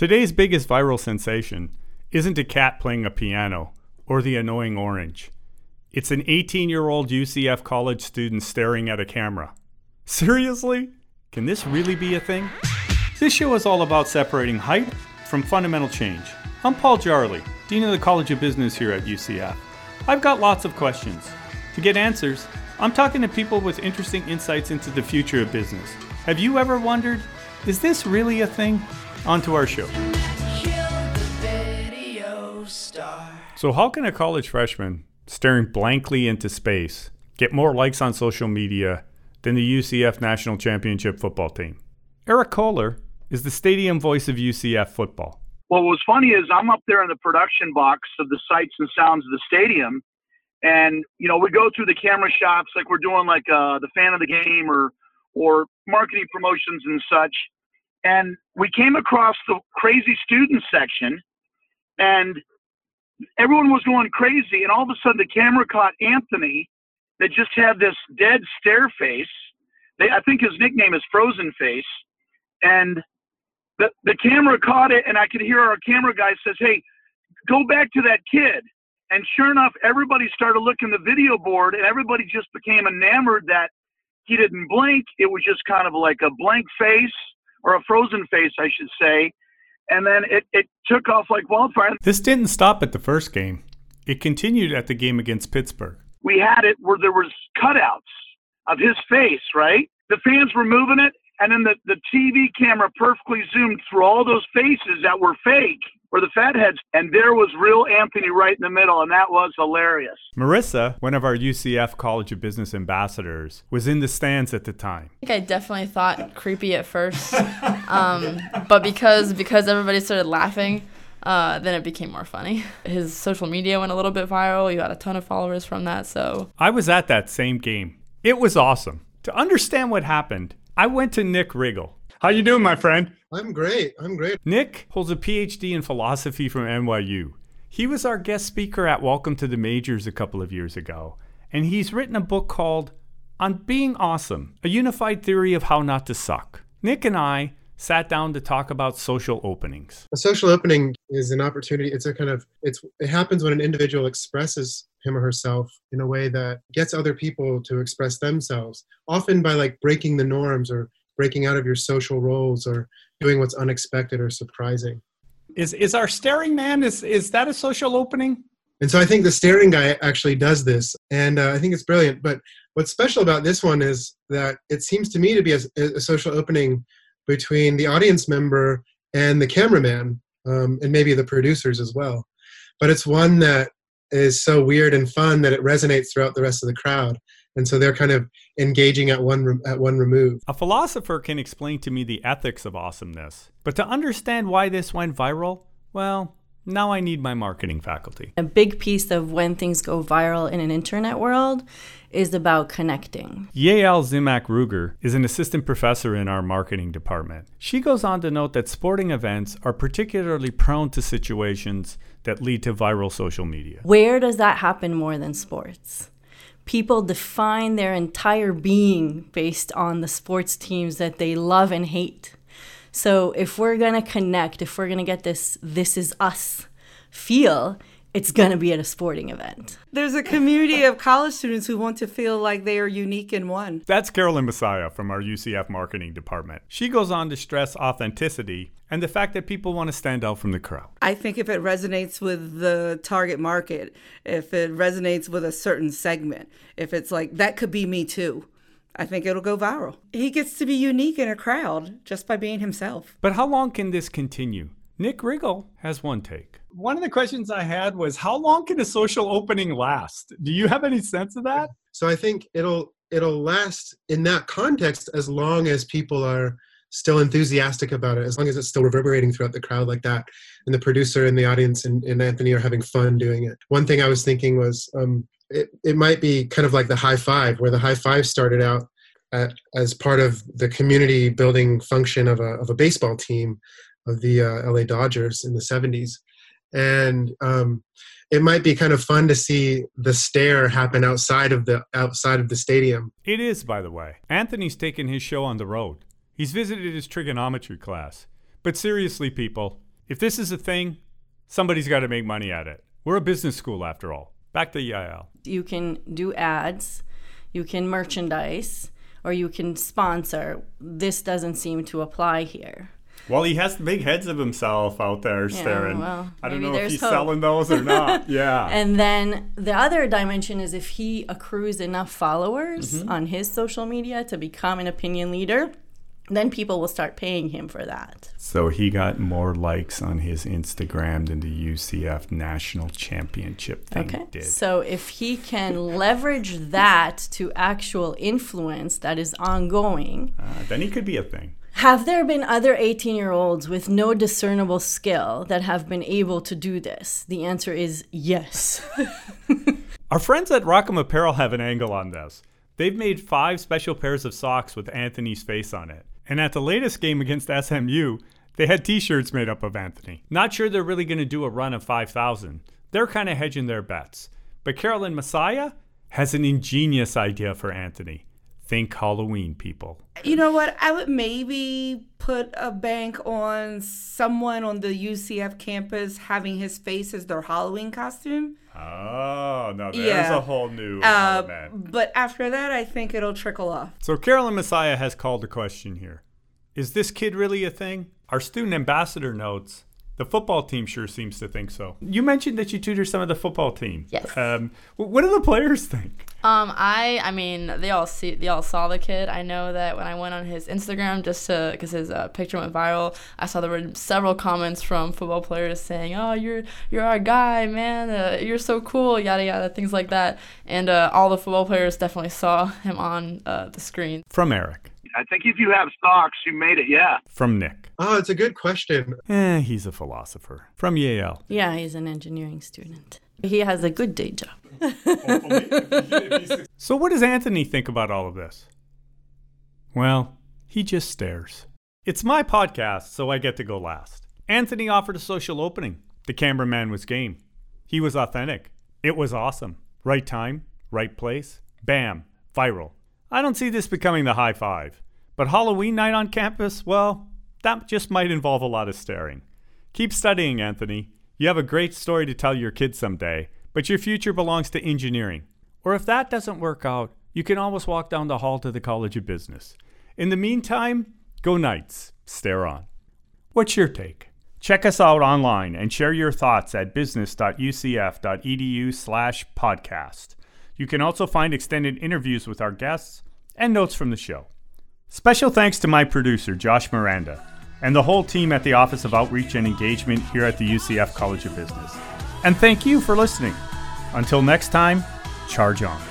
Today's biggest viral sensation isn't a cat playing a piano or the annoying orange. It's an 18 year old UCF college student staring at a camera. Seriously? Can this really be a thing? This show is all about separating hype from fundamental change. I'm Paul Jarley, Dean of the College of Business here at UCF. I've got lots of questions. To get answers, I'm talking to people with interesting insights into the future of business. Have you ever wondered, is this really a thing? On to our show. So, how can a college freshman staring blankly into space get more likes on social media than the UCF national championship football team? Eric Kohler is the stadium voice of UCF football. Well, what's funny is I'm up there in the production box of the sights and sounds of the stadium, and you know we go through the camera shots like we're doing like uh, the fan of the game or or marketing promotions and such. And we came across the crazy student section, and everyone was going crazy. And all of a sudden, the camera caught Anthony that just had this dead stare face. They, I think his nickname is Frozen Face. And the, the camera caught it, and I could hear our camera guy says, Hey, go back to that kid. And sure enough, everybody started looking the video board, and everybody just became enamored that he didn't blink. It was just kind of like a blank face or a frozen face, I should say. And then it, it took off like wildfire. This didn't stop at the first game. It continued at the game against Pittsburgh. We had it where there was cutouts of his face, right? The fans were moving it, and then the, the TV camera perfectly zoomed through all those faces that were fake were the fatheads, and there was real Anthony right in the middle, and that was hilarious. Marissa, one of our UCF College of Business ambassadors, was in the stands at the time. I think I definitely thought creepy at first, um, but because because everybody started laughing, uh, then it became more funny. His social media went a little bit viral. You got a ton of followers from that. So I was at that same game. It was awesome. To understand what happened, I went to Nick Riggle. How you doing, my friend? I'm great. I'm great. Nick holds a PhD in philosophy from NYU. He was our guest speaker at Welcome to the Majors a couple of years ago, and he's written a book called On Being Awesome A Unified Theory of How Not to Suck. Nick and I sat down to talk about social openings. A social opening is an opportunity. It's a kind of it's it happens when an individual expresses him or herself in a way that gets other people to express themselves, often by like breaking the norms or breaking out of your social roles or doing what's unexpected or surprising. Is is our staring man is is that a social opening? And so I think the staring guy actually does this, and uh, I think it's brilliant. But what's special about this one is that it seems to me to be a, a social opening between the audience member and the cameraman, um, and maybe the producers as well. But it's one that is so weird and fun that it resonates throughout the rest of the crowd and so they're kind of engaging at one at one remove. A philosopher can explain to me the ethics of awesomeness, but to understand why this went viral, well, now I need my marketing faculty. A big piece of when things go viral in an internet world is about connecting. Yael Zemack-Rugar is an assistant professor in our marketing department. She goes on to note that sporting events are particularly prone to situations that lead to viral social media. Where does that happen more than sports? People define their entire being based on the sports teams that they love and hate. So if we're going to connect, if we're going to get this this is us feel, it's going to be at a sporting event. There's a community of college students who want to feel like they are unique in one. That's Carolyn Massiah from our UCF marketing department. She goes on to stress authenticity and the fact that people want to stand out from the crowd. I think if it resonates with the target market, if it resonates with a certain segment, if it's like, that could be me too. I think it'll go viral. He gets to be unique in a crowd just by being himself. But how long can this continue? Nick Riggle has one take. One of the questions I had was how long can a social opening last? Do you have any sense of that? So I think it'll it'll last in that context as long as people are still enthusiastic about it, as long as it's still reverberating throughout the crowd like that, and the producer and the audience and, and Anthony are having fun doing it. One thing I was thinking was um, it, it might be kind of like the high five, where the high five started out at, as part of the community building function of a, of a baseball team of the uh, LA Dodgers in the 70s and um, it might be kind of fun to see the stare happen outside of the outside of the stadium. It is, by the way. Anthony's taken his show on the road. He's visited his trigonometry class. But seriously, people, If this is a thing, somebody's got to make money at it. We're a business school after all. Back to Yael. You can do ads, you can merchandise, or you can sponsor. This doesn't seem to apply here. Well, he has big heads of himself out there staring. well, I don't know if he's hope. selling those or not. yeah. And then the other dimension is if he accrues enough followers Mm-hmm. on his social media to become an opinion leader, then people will start paying him for that. so he got more likes on his Instagram than the UCF national championship thing Okay. did. So if he can leverage that to actual influence that is ongoing, Uh, then he could be a thing. Have there been other 18 year olds with no discernible skill that have been able to do this? The answer is yes. Our friends at Rock 'Em Apparel have an angle on this. They've made five special pairs of socks with Anthony's face on it. And at the latest game against SMU, they had t shirts made up of Anthony. Not sure they're really going to do a run of 5,000. They're kind of hedging their bets. But Carolyn Massiah has an ingenious idea for Anthony. Think Halloween, people. You know what? I would maybe put a bank on someone on the UCF campus having his face as their Halloween costume. Oh, now there's Yeah. a whole new Uh, element. but after that, I think it'll trickle off. So Carolyn Massiah has called a question here. Is this kid really a thing? Our student ambassador notes the football team sure seems to think so. You mentioned that you tutor some of the football team. Yes. Um, what do the players think? Um, I, I mean, they all see, they all saw the kid. I know that when I went on his Instagram, just to, cause his uh, picture went viral, I saw there were several comments from football players saying, "Oh, you're, you're our guy, man. Uh, you're so cool, yada yada, things like that." And uh, all the football players definitely saw him on uh, the screen. From Eric. I think if you have socks, you made it. Yeah. From Nick. Oh, it's a good question. Eh, he's a philosopher. From Yael. yeah, he's an engineering student. He has a good day job. So what does Anthony think about all of this? Well, he just stares. It's my podcast, so I get to go last. Anthony offered a social opening. The cameraman was game. He was authentic. It was awesome. Right time, right place. Bam, viral. I don't see this becoming the high five. But Halloween night on campus, well, that just might involve a lot of staring. Keep studying, Anthony. You have a great story to tell your kids someday, but your future belongs to engineering. Or if that doesn't work out, you can always walk down the hall to the College of Business. In the meantime, go Knights. Stare on. What's your take? Check us out online and share your thoughts at business.ucf.edu slash podcast. You can also find extended interviews with our guests and notes from the show. Special thanks to my producer, Josh Miranda, and the whole team at the Office of Outreach and Engagement here at the UCF College of Business. And thank you for listening. Until next time, charge on.